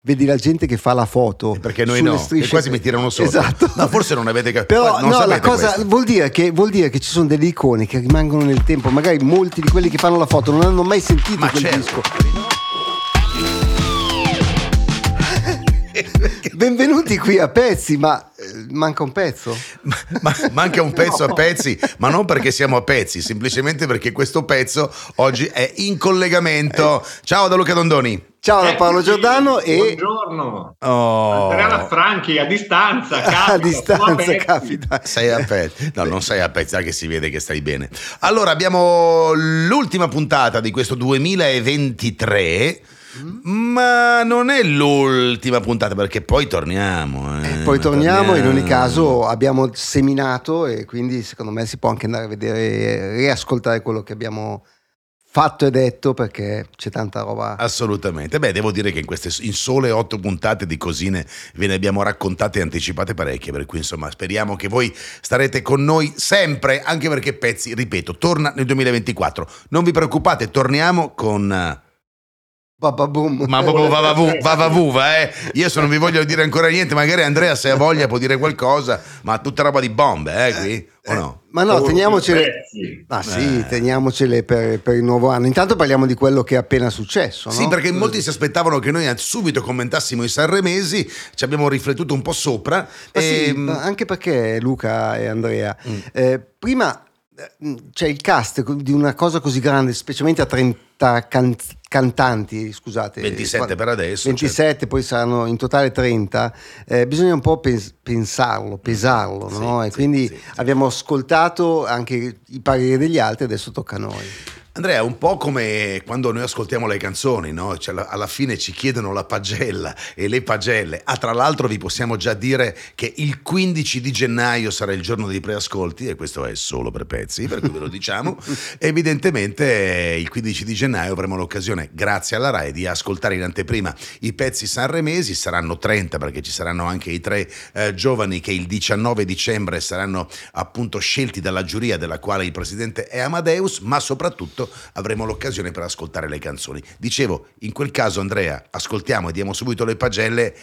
vedi la gente che fa la foto. Perché noi no, strisce- e quasi mi tirano sotto. Esatto. No, forse non avete capito. Però no, la cosa vuol dire, che, vuol dire che ci sono delle icone che rimangono nel tempo. Magari molti di quelli che fanno la foto non hanno mai sentito Ma quel certo. disco. Benvenuti qui a pezzi, ma eh, manca un pezzo. Ma- manca un pezzo a pezzi, ma non perché siamo a pezzi, semplicemente perché questo pezzo oggi è in collegamento. Ciao da Luca Dondoni. Ciao da Paolo Eccoci, Giordano e Buongiorno. Oh, Andrea Franchi a distanza, capita, a distanza capita. sei a pezzi. No, non sei a pezzi, ah, che si vede che stai bene. Allora, abbiamo l'ultima puntata di questo 2023. Ma non è l'ultima puntata perché poi torniamo. eh, Eh, Poi ma torniamo, in ogni torniamo. caso abbiamo seminato e quindi secondo me si può anche andare a vedere, riascoltare quello che abbiamo fatto e detto perché c'è tanta roba. Assolutamente. Beh, devo dire che in queste in sole otto puntate di cosine ve ne abbiamo raccontate e anticipate parecchie, per cui insomma speriamo che voi starete con noi sempre, anche perché Pezzi, ripeto, torna nel 2024. Non vi preoccupate, torniamo con... eh, Babba boom. Ma proprio vavavu- vavavuva, eh. Io se non vi voglio dire ancora niente, magari Andrea se ha voglia può dire qualcosa, ma tutta roba di bombe, eh, qui? O no? Ma no, Oh, teniamocele. Ah sì, Eh. teniamocele per, per il nuovo anno. Intanto parliamo di quello che è appena successo. Sì, no? perché molti si aspettavano che noi subito commentassimo i sanremesi, ci abbiamo riflettuto un po' sopra. Ma sì, e- ma anche perché Luca e Andrea, Mm. eh, prima c'è il cast di una cosa così grande, specialmente a 30 can- cantanti, scusate. 27 Qua- per adesso, 27, poi saranno in totale 30. eh, bisogna un po' pens- pensarlo, pesarlo, Sì, no? E sì, quindi sì, sì. abbiamo ascoltato anche i pareri degli altri, adesso tocca a noi. Andrea, è un po' come quando noi ascoltiamo le canzoni, no? Cioè, alla- fine ci chiedono la pagella e le pagelle. Ah, tra l'altro vi possiamo già dire che il 15 di gennaio sarà il giorno dei preascolti e questo è solo per pezzi, per cui ve lo diciamo. Evidentemente eh, il 15 di gennaio avremo l'occasione, grazie alla RAI, di ascoltare in anteprima i pezzi sanremesi, saranno 30 perché ci saranno anche i tre eh, giovani che il 19 dicembre saranno appunto scelti dalla giuria della quale il presidente è Amadeus, ma soprattutto avremo l'occasione per ascoltare le canzoni. Dicevo, in quel caso Andrea, ascoltiamo e diamo subito le pagelle.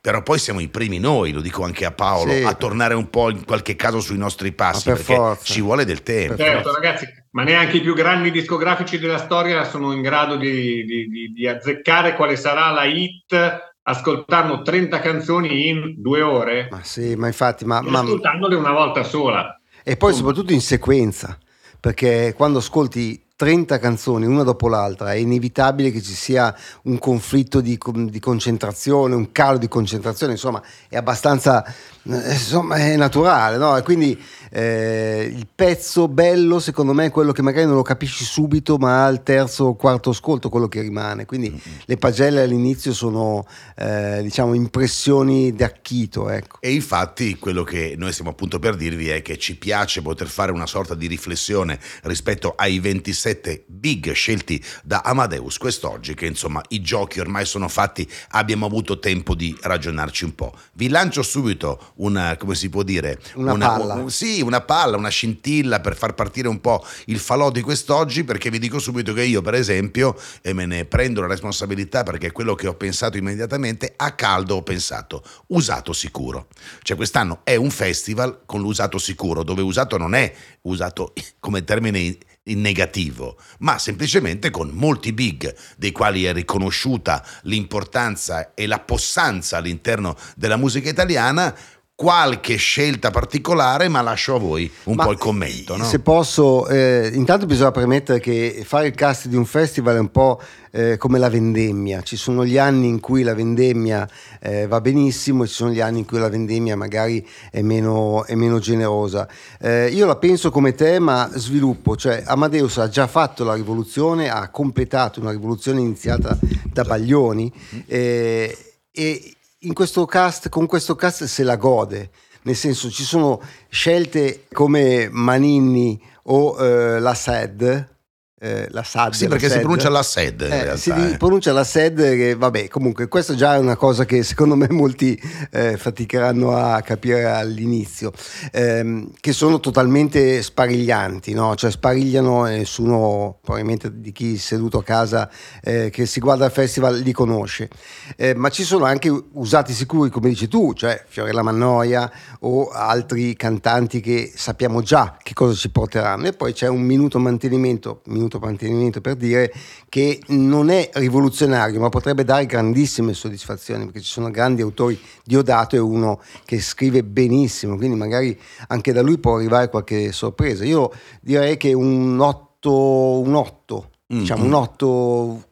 Però poi siamo i primi noi, lo dico anche a Paolo, Sì. a tornare un po' in qualche caso sui nostri passi, Ma per perché forza. ci vuole del tempo. Per Certo, ragazzi, ma neanche i più grandi discografici della storia sono in grado di, di- di- di azzeccare quale sarà la hit ascoltando 30 canzoni in due ore, Ma sì, ma infatti, ma, ma- ascoltandole una volta sola. E poi soprattutto in sequenza, perché quando ascolti 30 canzoni una dopo l'altra è inevitabile che ci sia un conflitto di, di concentrazione, un calo di concentrazione, insomma è abbastanza, eh, insomma è naturale, no? E quindi eh, il pezzo bello secondo me è quello che magari non lo capisci subito ma al terzo o quarto ascolto quello che rimane, quindi le pagelle all'inizio sono eh, diciamo impressioni d'acchito, ecco. E infatti quello che noi stiamo appunto per dirvi è che ci piace poter fare una sorta di riflessione rispetto ai 27 big scelti da Amadeus quest'oggi, che insomma i giochi ormai sono fatti, abbiamo avuto tempo di ragionarci un po'. Vi lancio subito una, come si può dire? Una palla. un- sì, una palla, una scintilla per far partire un po' il falò di quest'oggi, perché vi dico subito che io per esempio, e me ne prendo la responsabilità perché è quello che ho pensato immediatamente, a caldo ho pensato usato sicuro. Cioè quest'anno è un festival con l'usato sicuro, dove usato non è usato come termine in negativo, ma semplicemente con molti big, dei quali è riconosciuta l'importanza e la possanza all'interno della musica italiana, qualche scelta particolare, ma lascio a voi un Ma po' il commento. No? Se posso, eh, intanto bisogna premettere che fare il cast di un festival è un po' eh, come la vendemmia. Ci sono gli anni in cui la vendemmia eh, va benissimo e ci sono gli anni in cui la vendemmia magari è meno, è meno generosa. Eh, io la penso come te, ma sviluppo, cioè Amadeus ha già fatto la rivoluzione, ha completato una rivoluzione iniziata da Baglioni eh, e in questo cast, con questo cast se la gode. Nel senso, ci sono scelte come Maninni o eh, la SED eh, la SAD. Sì, perché si pronuncia la SED. Eh, si eh. pronuncia la SED, che vabbè, comunque questa già è una cosa che secondo me molti eh, faticheranno a capire all'inizio, ehm, che sono totalmente spariglianti, no? cioè sparigliano e nessuno, probabilmente di chi è seduto a casa eh, che si guarda il festival li conosce, Eh, ma ci sono anche usati sicuri, come dici tu, cioè Fiorella Mannoia o altri cantanti che sappiamo già che cosa ci porteranno e poi c'è un minuto mantenimento, minuto mantenimento per dire che non è rivoluzionario ma potrebbe dare grandissime soddisfazioni perché ci sono grandi autori, Diodato è uno che scrive benissimo quindi magari anche da lui può arrivare qualche sorpresa io direi che un 8 un 8 Mm, diciamo un 8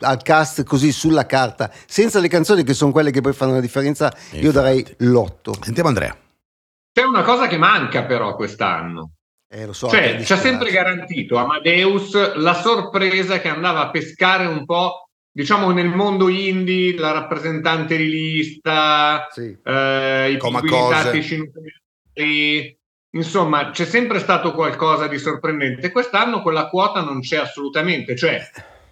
al cast così sulla carta senza le canzoni che sono quelle che poi fanno la differenza io Infatti. darei l'8 Sentiamo Andrea. C'è una cosa che manca però quest'anno. Eh, lo so, Cioè, ci ha sempre garantito Amadeus la sorpresa che andava a pescare un po', diciamo, nel mondo indie, la rappresentante rivista, Sì. eh, i tattici nucleari. Insomma, c'è sempre stato qualcosa di sorprendente. Quest'anno quella quota non c'è assolutamente. Cioè,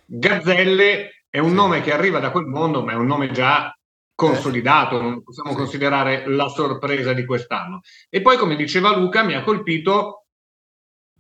Gazzelle è un Sì. nome che arriva da quel mondo, ma è un nome già consolidato, non possiamo Sì. considerare la sorpresa di quest'anno. E poi, come diceva Luca, mi ha colpito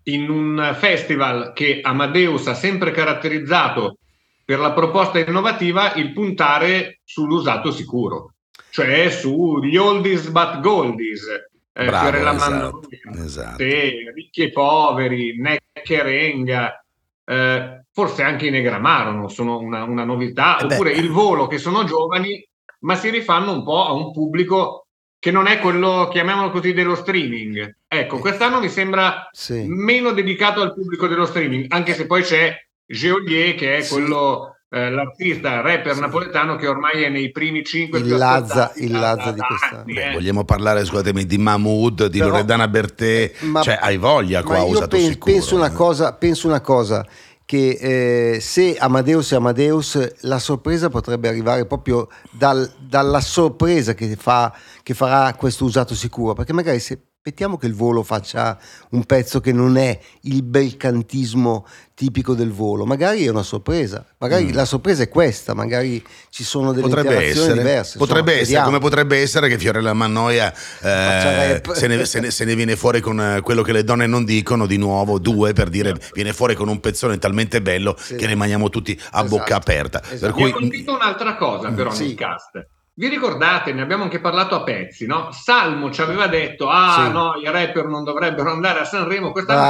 in un festival che Amadeus ha sempre caratterizzato per la proposta innovativa il puntare sull'usato sicuro, cioè sugli oldies but goldies. Eh, Bravo, Fiorella esatto, esatto. sì, ricchi e poveri, Neckerenga, eh, forse anche i Negramarono sono una, una novità, Eh beh. oppure il volo che sono giovani, ma si rifanno un po' a un pubblico che non è quello, chiamiamolo così, dello streaming. Ecco, quest'anno mi sembra Sì. meno dedicato al pubblico dello streaming, anche se poi c'è Geolier che è Sì. quello, eh, l'artista, rapper Sì. napoletano che ormai è nei primi cinque Il Lazza- il da- Lazza da- di quest'anno. anni, Beh, eh. vogliamo parlare, scusatemi, di Mahmood, di Però- Loredana Bertè, Ma- cioè hai voglia qua Ma io usato pen- sicuro. penso una eh. cosa, penso una cosa che eh, se Amadeus è Amadeus, la sorpresa potrebbe arrivare proprio dal- dalla sorpresa che, fa, che farà questo usato sicuro, perché magari se mettiamo che il volo faccia un pezzo che non è il bel cantismo tipico del volo, magari è una sorpresa, magari Mm. la sorpresa è questa, magari ci sono delle Potrebbe interazioni essere, diverse. potrebbe insomma, essere vediamo. come potrebbe essere che Fiorella Mannoia eh, se, ne, se ne- se ne viene fuori con eh, quello che le donne non dicono di nuovo, due per dire, viene fuori con un pezzone talmente bello Sì. che rimaniamo tutti a Esatto, bocca aperta. esatto. Per Mi ha cui, colpito un'altra cosa però Sì. nel cast. Vi ricordate, ne abbiamo anche parlato a pezzi, no? Salmo ci aveva detto, ah Sì. no, i rapper non dovrebbero andare a Sanremo, quest'anno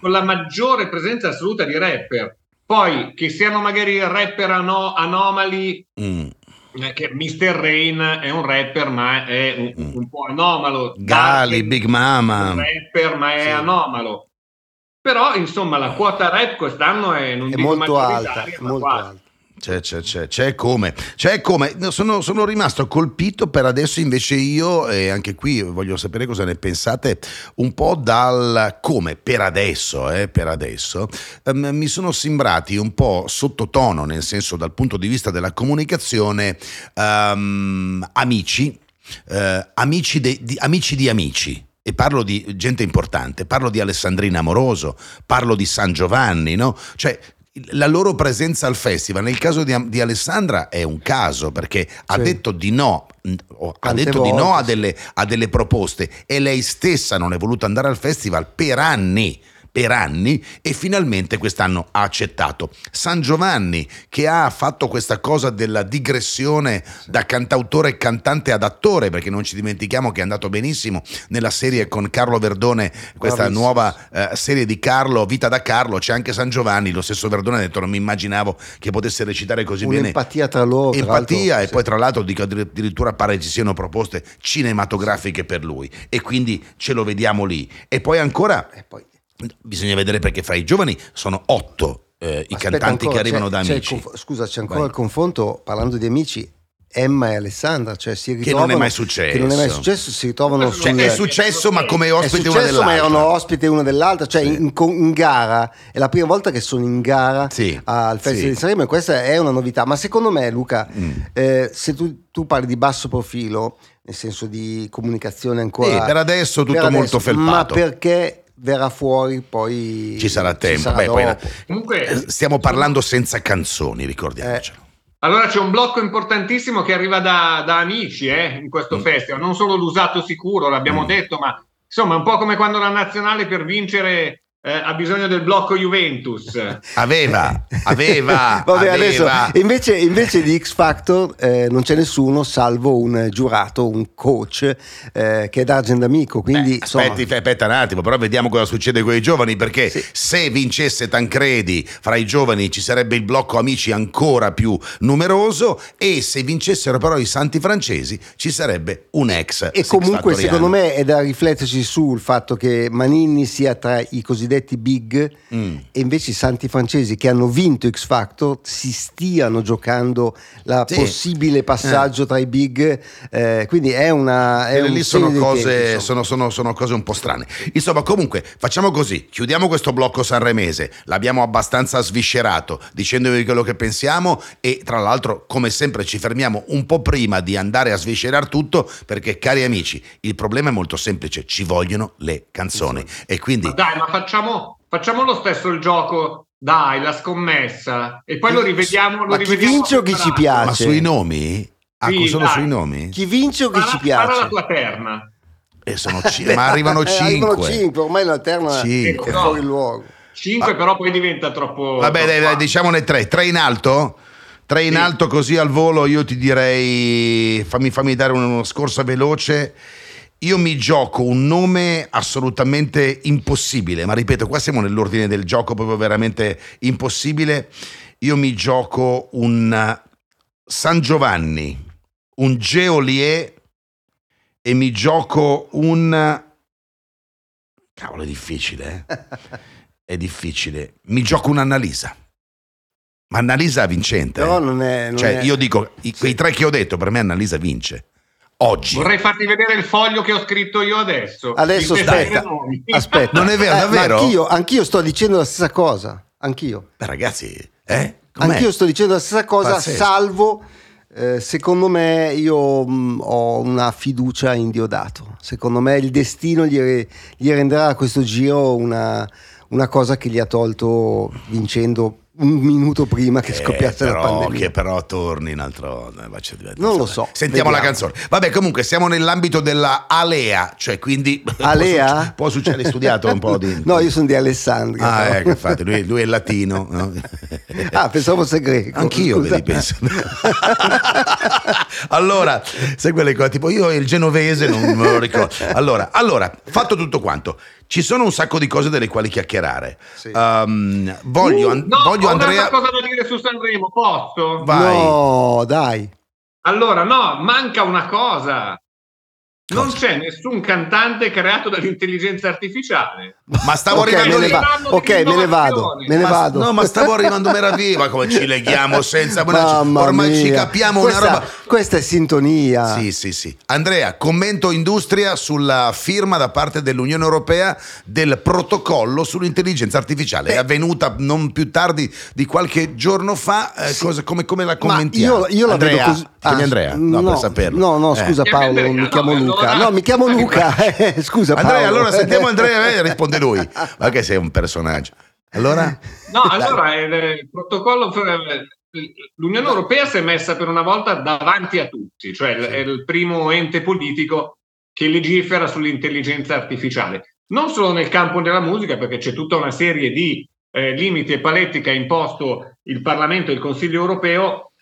con la maggiore presenza assoluta di rapper. Poi, che siano magari rapper ano- anomali, mm, eh, che Mr. Rain è un rapper ma è un, Mm. un po' anomalo. Gali, Darken Big è un Mama. rapper ma è Sì. anomalo. Però, insomma, la quota rap quest'anno è, non È dico molto alta, molto quasi. alta. C'è, c'è, c'è, c'è come, c'è come. No, Sono, sono rimasto colpito per adesso invece io, e anche qui voglio sapere cosa ne pensate, un po' dal come per adesso, eh, per adesso, ehm, mi sono sembrati un po' sottotono, nel senso dal punto di vista della comunicazione, ehm, amici, eh, amici, de- di, amici di amici. E parlo di gente importante, parlo di Alessandrina Amoroso, parlo di San Giovanni, no? Cioè, la loro presenza al festival, nel caso di, di Alessandra è un caso perché ha Sì. detto di no, ha detto di no volte, a delle, a delle proposte e lei stessa non è voluta andare al festival per anni. Per anni e finalmente quest'anno ha accettato. San Giovanni che ha fatto questa cosa della digressione da cantautore e cantante ad attore, perché non ci dimentichiamo che è andato benissimo nella serie con Carlo Verdone, questa Bravissimo. nuova eh, serie di Carlo, Vita da Carlo, c'è anche San Giovanni, lo stesso Verdone ha detto non mi immaginavo che potesse recitare così bene. Un'empatia tra loro. Empatia e sì. poi tra l'altro dico addirittura pare ci siano proposte cinematografiche per lui e quindi ce lo vediamo lì. E poi ancora E poi- bisogna vedere perché fra i giovani sono otto eh, i Aspetta cantanti ancora, che arrivano da amici. conf- scusa, c'è ancora Vai. il confronto parlando di amici. Emma e Alessandra, cioè si Che non ritrovano, è mai successo. Che non è mai successo, si ritrovano Cioè, sul, è successo ma come ospite una successo, ma dell'altra. erano ospite una dell'altra, cioè Sì. in, in gara, è la prima volta che sono in gara Sì, al Festival sì. di Sanremo e questa è una novità, ma secondo me Luca, Mm. eh, se tu, tu parli di basso profilo, nel senso di comunicazione ancora... Sì, per adesso tutto per molto adesso, felpato. Ma perché verrà fuori, poi ci sarà tempo. Ci sarà Beh, poi, Comunque, eh, stiamo parlando senza canzoni, ricordiamocelo. Eh. Allora c'è un blocco importantissimo che arriva da, da amici eh, in questo Mm. festival, non solo l'usato sicuro, l'abbiamo Mm. detto, ma insomma è un po' come quando la nazionale per vincere eh, ha bisogno del blocco Juventus. Aveva, aveva, Vabbè, aveva. adesso invece, invece di X Factor eh, non c'è nessuno salvo un giurato, un coach eh, che è D'Argent Amico. Quindi, Beh, insomma, aspetti, aspetta un attimo, però vediamo cosa succede con i giovani, perché Sì. se vincesse Tancredi fra i giovani ci sarebbe il blocco amici ancora più numeroso e se vincessero però i santi francesi ci sarebbe un ex. E comunque secondo me è da rifletterci sul fatto che Manini sia tra i cosiddetti big Mm. e invece i santi francesi che hanno vinto X Factor si stiano giocando la Sì. possibile passaggio tra i big. eh, quindi è una... È un lì sono cose, tempi, sono, sono- sono cose un po' strane. Insomma, comunque, facciamo così: chiudiamo questo blocco sanremese. L'abbiamo abbastanza sviscerato dicendovi quello che pensiamo. E tra l'altro, come sempre, ci fermiamo un po' prima di andare a sviscerare tutto. Perché, cari amici, il problema è molto semplice: ci vogliono le canzoni. E quindi. Ma dai, ma facciamo, facciamo lo stesso il gioco, dai, la scommessa, e poi lo rivediamo. Lo Ma chi rivediamo vince o chi ci piace? Ma sui nomi? Ah, Sì, solo dai. sui nomi? Chi vince o chi ci piace? la tua terna. Eh, sono ci- ma arrivano Eh, arrivano 5. cinque, ormai la terna Cinque. è fuori luogo. 5 però poi diventa troppo... Vabbè, dai, dai, troppo- diciamone tre. Tre in alto? Tre in Sì. alto così al volo io ti direi, fammi, fammi dare una scorsa veloce. Io mi gioco un nome assolutamente impossibile, ma ripeto, qua siamo nell'ordine del gioco proprio veramente impossibile. Io mi gioco un eh, San Giovanni, un Geolier e mi gioco un... Cavolo, è difficile, eh? È difficile. Mi gioco un'Annalisa. Ma Annalisa vincente. Eh. non è... non Cioè, è- io dico, i- quei tre che ho detto, per me Annalisa vince. Oggi. Vorrei farti vedere il foglio che ho scritto io adesso. Adesso aspetta, aspetta. Non è vero, Eh, davvero? Anch'io, anch'io sto dicendo la stessa cosa. Anch'io. Beh, ragazzi, eh? Com'è? Anch'io sto dicendo la stessa cosa, Pazzesco. salvo eh, secondo me io mh, ho una fiducia in Diodato. Secondo me il destino gli, re- gli renderà a questo giro una, una cosa che gli ha tolto vincendo un minuto prima che Eh, scoppiasse la però, pandemia. che però torni un altro eh, Non lo so, sentiamo la vediamo. canzone vabbè comunque siamo nell'ambito della Alea cioè quindi Alea? può, succe- può succedere hai studiato un po' di No, io sono di Alessandria. ah però. ecco infatti lui, lui è latino no? Ah, pensavo fosse greco. Anch'io scusa. vedi, penso. allora, sai quelle cose, tipo io il genovese non me lo ricordo. Allora, allora, fatto tutto quanto, ci sono un sacco di cose delle quali chiacchierare. Sì. Um, voglio, an- No, voglio ho Andrea... un'altra cosa da dire su Sanremo, posso? Vai. No, dai. Allora, no, manca una cosa. Non Cosa? c'è nessun cantante creato dall'intelligenza artificiale. Ma stavo Ok, arrivando me ne lì. va- ok, me ne vado, me ne Ma- vado. No, ma stavo arrivando meraviglia, ma come ci leghiamo senza... Mamma ormai ci mia. capiamo questa, una roba... Questa è sintonia. Sì, sì, sì. Andrea, commento industria sulla firma da parte dell'Unione Europea del protocollo sull'intelligenza artificiale. È avvenuta non più tardi di qualche giorno fa. eh, cosa- come, come la Ma commentiamo? io, io la Andrea, vedo così. Ah, Andrea? No, no, per saperlo. No, no, Eh. scusa Chiami Paolo, mi chiamo Luca. No, mi chiamo Luca. eh, scusa Paolo. Andrea, allora sentiamo Andrea e risponde lui. Ma che sei un personaggio. Allora? No, allora il, il protocollo, l'Unione Europea si è messa per una volta davanti a tutti, cioè è il primo ente politico che legifera sull'intelligenza artificiale. Non solo nel campo della musica, perché c'è tutta una serie di eh, limiti e paletti che ha imposto il Parlamento e il Consiglio europeo,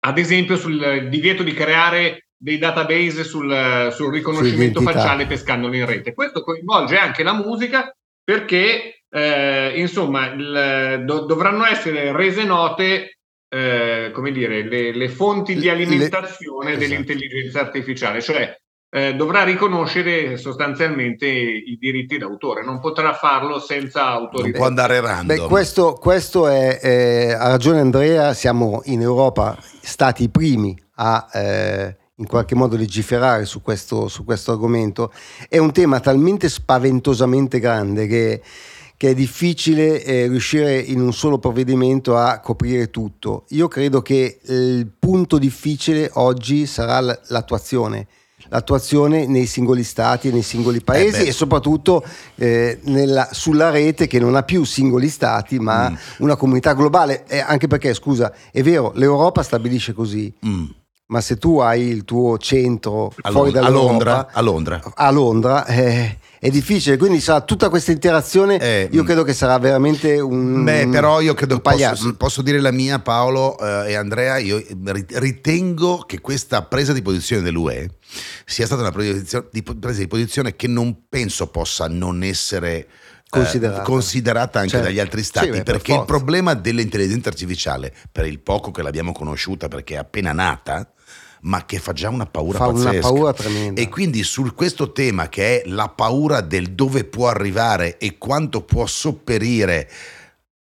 ad esempio sul divieto di creare dei database sul, sul riconoscimento facciale pescandoli in rete. Questo coinvolge anche la musica perché eh, insomma il- do- dovranno essere rese note eh, come dire, le, le fonti di Le- alimentazione esatto. dell'intelligenza artificiale, cioè eh, dovrà riconoscere sostanzialmente i diritti d'autore, non potrà farlo senza autorità. può andare random. Beh, questo, questo è, eh, ha ragione Andrea, siamo in Europa stati i primi a eh, in qualche modo legiferare su questo, su questo argomento. È un tema talmente spaventosamente grande che, che è difficile eh, riuscire in un solo provvedimento a coprire tutto. Io credo che il punto difficile oggi sarà l- l'attuazione. l'attuazione nei singoli stati e nei singoli paesi Eh e soprattutto eh, nella- sulla rete che non ha più singoli stati ma Mm. una comunità globale. Eh, anche perché, scusa, è vero, l'Europa stabilisce così, Mm. Ma se tu hai il tuo centro A, fuori Lond- a dall'Europa, Londra, a Londra. a Londra eh, è difficile, quindi sarà tutta questa interazione. Eh, io mm. credo che sarà veramente un. Beh, però io credo posso, posso dire la mia, Paolo eh, e Andrea. Io ri- ritengo che questa presa di posizione dell'UE sia stata una presa di, posizione che non penso possa non essere eh, Considerata. considerata anche Certo. dagli altri Sì, stati. per perché il forza. problema dell'intelligenza artificiale, per il poco che l'abbiamo conosciuta, perché è appena nata, ma che fa già una paura Fa una pazzesca. paura tremenda. E quindi su questo tema che è la paura del dove può arrivare e quanto può sopperire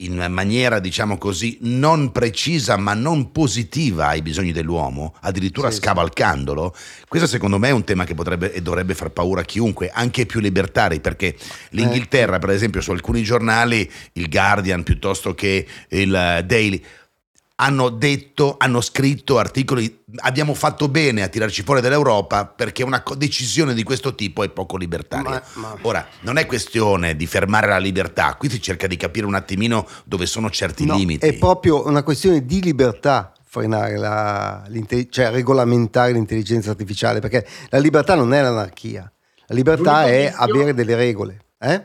in maniera, diciamo così, non precisa ma non positiva ai bisogni dell'uomo, addirittura Sì, scavalcandolo, questo secondo me è un tema che potrebbe e dovrebbe far paura a chiunque, anche ai più libertari, perché l'Inghilterra, per esempio, su alcuni giornali, il Guardian piuttosto che il eh, Daily, hanno detto, hanno scritto articoli, abbiamo fatto bene a tirarci fuori dall'Europa perché una decisione di questo tipo è poco libertaria. Ma- ma- Ora, non è questione di fermare la libertà, qui si cerca di capire un attimino dove sono certi No, limiti. È proprio una questione di libertà frenare la, cioè regolamentare l'intelligenza artificiale, perché la libertà non è l'anarchia, la libertà è avere delle regole. Eh?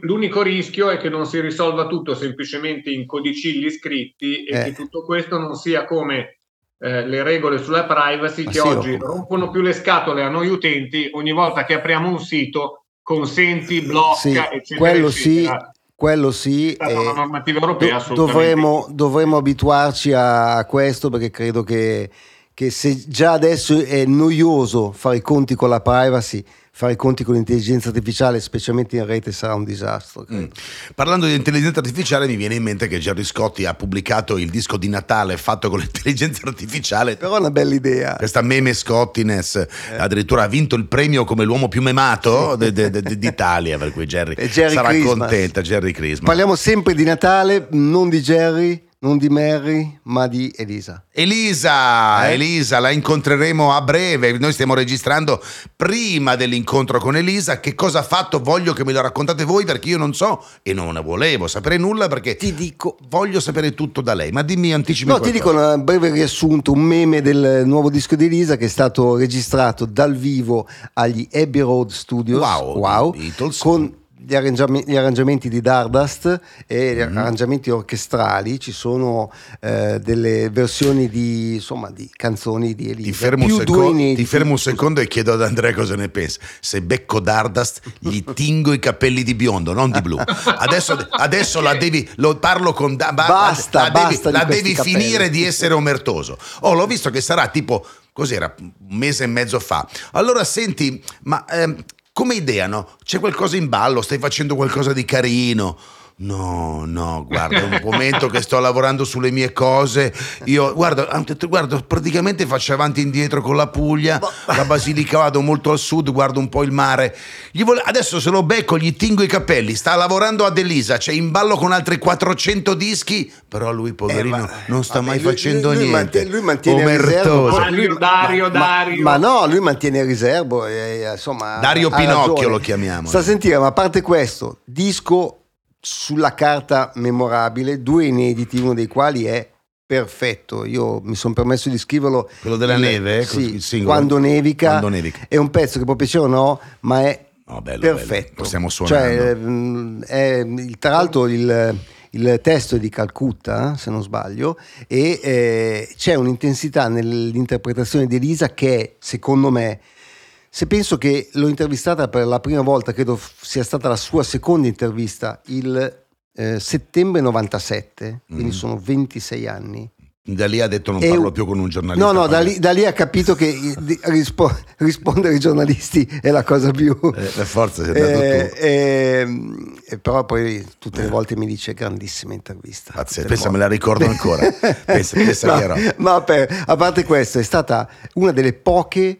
L'unico rischio è che non si risolva tutto semplicemente in codicilli scritti e Eh. che tutto questo non sia come eh, le regole sulla privacy Ma che sì, oggi o- rompono più le scatole a noi utenti ogni volta che apriamo un sito, consenti, blocca, Sì, eccetera, quello sì, eccetera. quello sì. È stata eh, una normativa europea do- assolutamente. dovremo, dovremo abituarci a questo perché credo che, che se già adesso è noioso fare i conti con la privacy, fare i conti con l'intelligenza artificiale, specialmente in rete, sarà un disastro. Mm. Parlando di intelligenza artificiale, mi viene in mente che Gerry Scotti ha pubblicato il disco di Natale fatto con l'intelligenza artificiale. Però è una bella idea. Questa meme Scottiness Eh. addirittura ha vinto il premio come l'uomo più memato de- de- de- d'Italia, per cui Jerry sarà Christmas. contenta. Jerry Christmas. Parliamo sempre di Natale, non di Jerry, non di Mary, ma di Elisa. Elisa, Eh? Elisa, la incontreremo a breve. Noi stiamo registrando prima dell'incontro con Elisa. Che cosa ha fatto? Voglio che me lo raccontate voi perché io non so e non volevo sapere nulla perché Ti dico, voglio sapere tutto da lei. Ma dimmi, anticipi No, ti dico qualcosa. un breve riassunto, un meme del nuovo disco di Elisa che è stato registrato dal vivo agli Abbey Road Studios Wow, i Beatles. con gli, arrangiami- gli arrangiamenti di Dardust e gli Mhm. arrangiamenti orchestrali, ci sono eh, delle versioni di, insomma, di canzoni di Elisa. Ti fermo, inediti. ti fermo un secondo e chiedo ad Andrea cosa ne pensa. Se becco Dardust, gli tingo i capelli di biondo, non di blu. Adesso, adesso la devi, lo parlo con da- ba- Basta, la devi, basta la devi capelli. finire di essere omertoso. Oh, l'ho visto che sarà tipo, cos'era, un mese e mezzo fa. Allora senti, ma ehm, come idea, no? C'è qualcosa in ballo, stai facendo qualcosa di carino. No, no, guarda, è un momento che sto lavorando sulle mie cose. Io, guarda, guarda, praticamente faccio avanti e indietro con la Puglia, la Basilica vado molto al sud, guardo un po' il mare. Gli vole- Adesso se lo becco, gli tingo i capelli. Sta lavorando ad Elisa, c'è in ballo con altri 400 dischi, però lui, poverino, Eh, ma- non sta vabbè, mai lui- facendo lui- lui niente. mantiene- lui mantiene il Omertoso. riservo, poi- Dario, Dario, Dario. Ma no, lui mantiene il riservo. e, insomma, Dario Pinocchio ragione. lo chiamiamo. Sta a sentire, ma a parte questo, disco sulla carta memorabile, due inediti, uno dei quali è perfetto. Io mi sono permesso di scriverlo. Quello della il- neve, eh, sì, il singolo? quando nevica. Quando nevica. È un pezzo che può piacere o no, ma è No, bello, bello. perfetto. Lo stiamo suonando. Cioè, mm, è- tra l'altro il, il testo è di Calcutta, eh, se non sbaglio, e eh, c'è un'intensità nell'interpretazione di Elisa che è, secondo me, se penso che l'ho intervistata per la prima volta, credo sia stata la sua seconda intervista, il eh, settembre 97, quindi Mm. sono 26 anni. Da lì ha detto non E- parlo più con un giornalista. No, no, da lì, da lì ha capito che rispo- rispondere ai giornalisti è la cosa più... Eh, per forza sei andato Eh, tu. ehm, e però poi tutte le volte mi dice grandissima intervista. Pazzesco, pensa, me la ricordo ancora. Pensa- pensa no, ma per- a parte questo, è stata una delle poche che-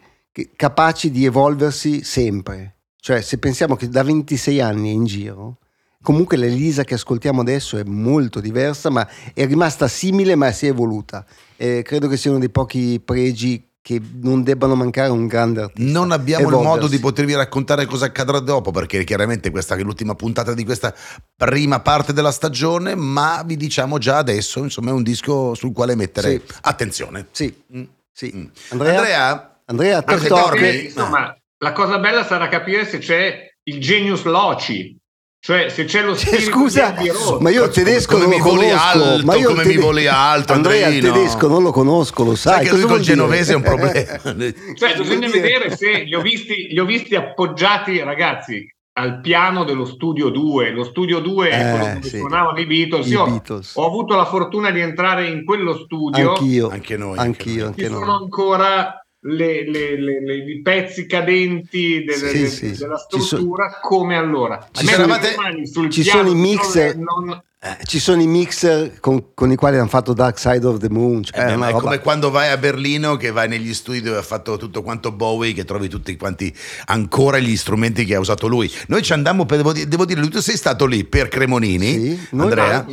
capaci di evolversi sempre. Cioè, se pensiamo che da 26 anni è in giro, comunque l'Elisa che ascoltiamo adesso è molto diversa, ma è rimasta simile, ma si è evoluta. E credo che sia uno dei pochi pregi che non debbano mancare un grande artista. Non abbiamo il Evolversi. modo di potervi raccontare cosa accadrà dopo, perché chiaramente questa è l'ultima puntata di questa prima parte della stagione, ma vi diciamo già adesso, insomma, è un disco sul quale mettere Sì. attenzione. Sì, Mm. sì. Mm. Andrea? Andrea? Andrea, Anche. Torri? Perché, insomma, la cosa bella sarà capire se c'è il genius loci, cioè se c'è lo Cioè, spirito scusa, ma io il tedesco come non mi lo conosco. alto, ma io il come mi tede- voli alto, Andrea, il tedesco non lo conosco, lo sai. Sai che lui col genovese è un problema. Cioè, bisogna vedere se li ho, visti, li ho visti appoggiati, ragazzi, al piano dello studio 2. Lo studio 2 è Eh, quello dove sì. suonavano i Beatles. I Io Beatles. ho avuto la fortuna di entrare in quello studio. Anch'io, Anche noi, anche anch'io, noi. anche Ci noi. sono ancora le- le- le- le- i pezzi cadenti delle- Sì, sì. della Ci so- struttura come allora. Ci eravate- ci piano sono i mixer- non- non- Eh, ci sono i mixer con, con i quali hanno fatto Dark Side of the Moon. Cioè Eh è è roba- come quando vai a Berlino che vai negli studi dove ha fatto tutto quanto Bowie che trovi tutti quanti ancora gli strumenti che ha usato lui noi ci andammo per, devo, di- devo dire tu sei stato lì per Cremonini Sì, noi- Andrea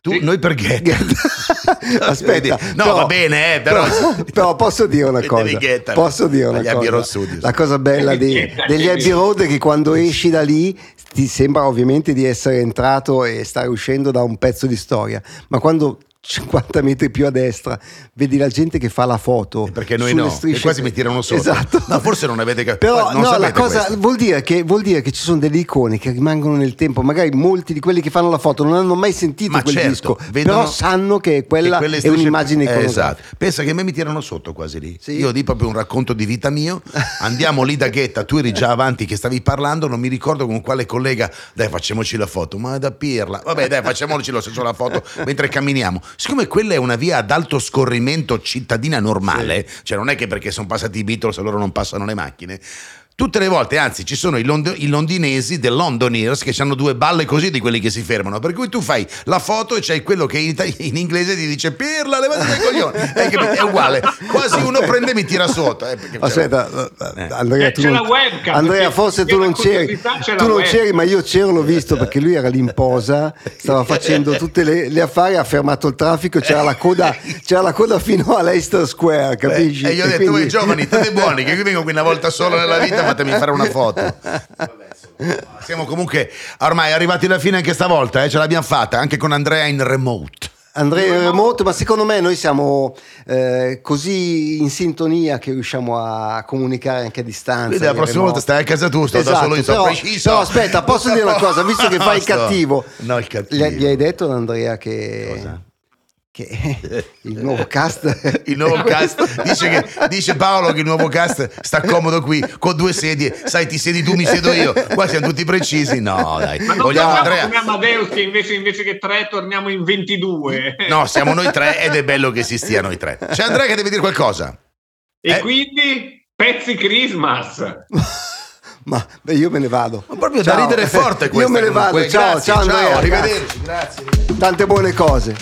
tu, Sì. noi per Ghetta Aspetta, no però- va bene eh, però, però, però posso dire una cosa. Posso dire una Agli Abbey Road cosa. La cosa bella Ghetta, degli Abbey. Road è che quando esci da lì ti sembra ovviamente di essere entrato e stai uscendo da un pezzo di storia, ma quando 50 metri più a destra vedi la gente che fa la foto Eh, perché noi no, strisce- quasi mi tirano sotto. esatto No, forse non avete capito. però Non no, la cosa vuol dire, che, vuol dire che ci sono delle icone che rimangono nel tempo magari molti di quelli che fanno la foto non hanno mai sentito Ma quel certo, disco vedono però sanno che quella che quelle è strisce- un'immagine Eh, iconografica esatto. Pensa che a me mi tirano sotto quasi lì. Sì. Io di proprio un racconto di vita mio. Andiamo lì da Ghetta, tu eri già avanti che stavi parlando, non mi ricordo con quale collega. Dai, facciamoci la foto. Ma da Pirla. Vabbè, dai, facciamoci lo stesso la foto mentre camminiamo. Siccome quella è una via ad alto scorrimento cittadina normale, cioè non è che perché sono passati i Beatles allora non passano le macchine. Tutte le volte, anzi, ci sono i, lond- i londinesi del Londoners che hanno due balle così di quelli che si fermano. Per cui tu fai la foto e c'è quello che in, ita- in inglese ti dice Pirla, dai coglioni. Hai capito? È uguale. Quasi uno prende e mi tira sotto. eh, perché- Aspetta, Eh. Andrea, Eh, tu c'è non- la webcam, Andrea, forse tu non c'eri, tu non c'eri, ma io c'ero, l'ho visto perché lui era lì in posa, stava facendo tutte le, le affari, ha fermato il traffico, c'era la coda, c'era la coda fino a Leicester Square, capisci? Eh, e io ho detto, quindi- voi giovani, state buoni, che io vengo qui una volta sola nella vita, fatemi fare una foto. Siamo comunque ormai arrivati alla fine anche stavolta, eh, ce l'abbiamo fatta, anche con Andrea in remote. Andrea in remoto, ma secondo me noi siamo eh, così in sintonia che riusciamo a comunicare anche a distanza. Quindi la in prossima volta stai a casa tua, sto da Esatto, solo io, sto però, preciso. però aspetta, posso dire una cosa, visto che fai il cattivo, No, il cattivo. gli, gli hai detto ad Andrea che, Cosa? Che il nuovo cast Il nuovo cast dice, che, dice Paolo che il nuovo cast sta comodo qui con due sedie. Sai, ti siedi tu, mi siedo io. Qua siamo tutti precisi. No, dai. Ma non Vogliamo Andrea? Amadeus che invece, invece che tre torniamo in 22. No, siamo noi tre ed è bello che si stia noi tre. C'è Andrea che deve dire qualcosa. E Eh. quindi pezzi Christmas. Ma beh, io me ne vado. Ma proprio da Ciao. ridere forte questa. Io me ne vado. comunque. Ciao, Grazie, ciao Andrea. Arrivederci. Grazie. Tante buone cose.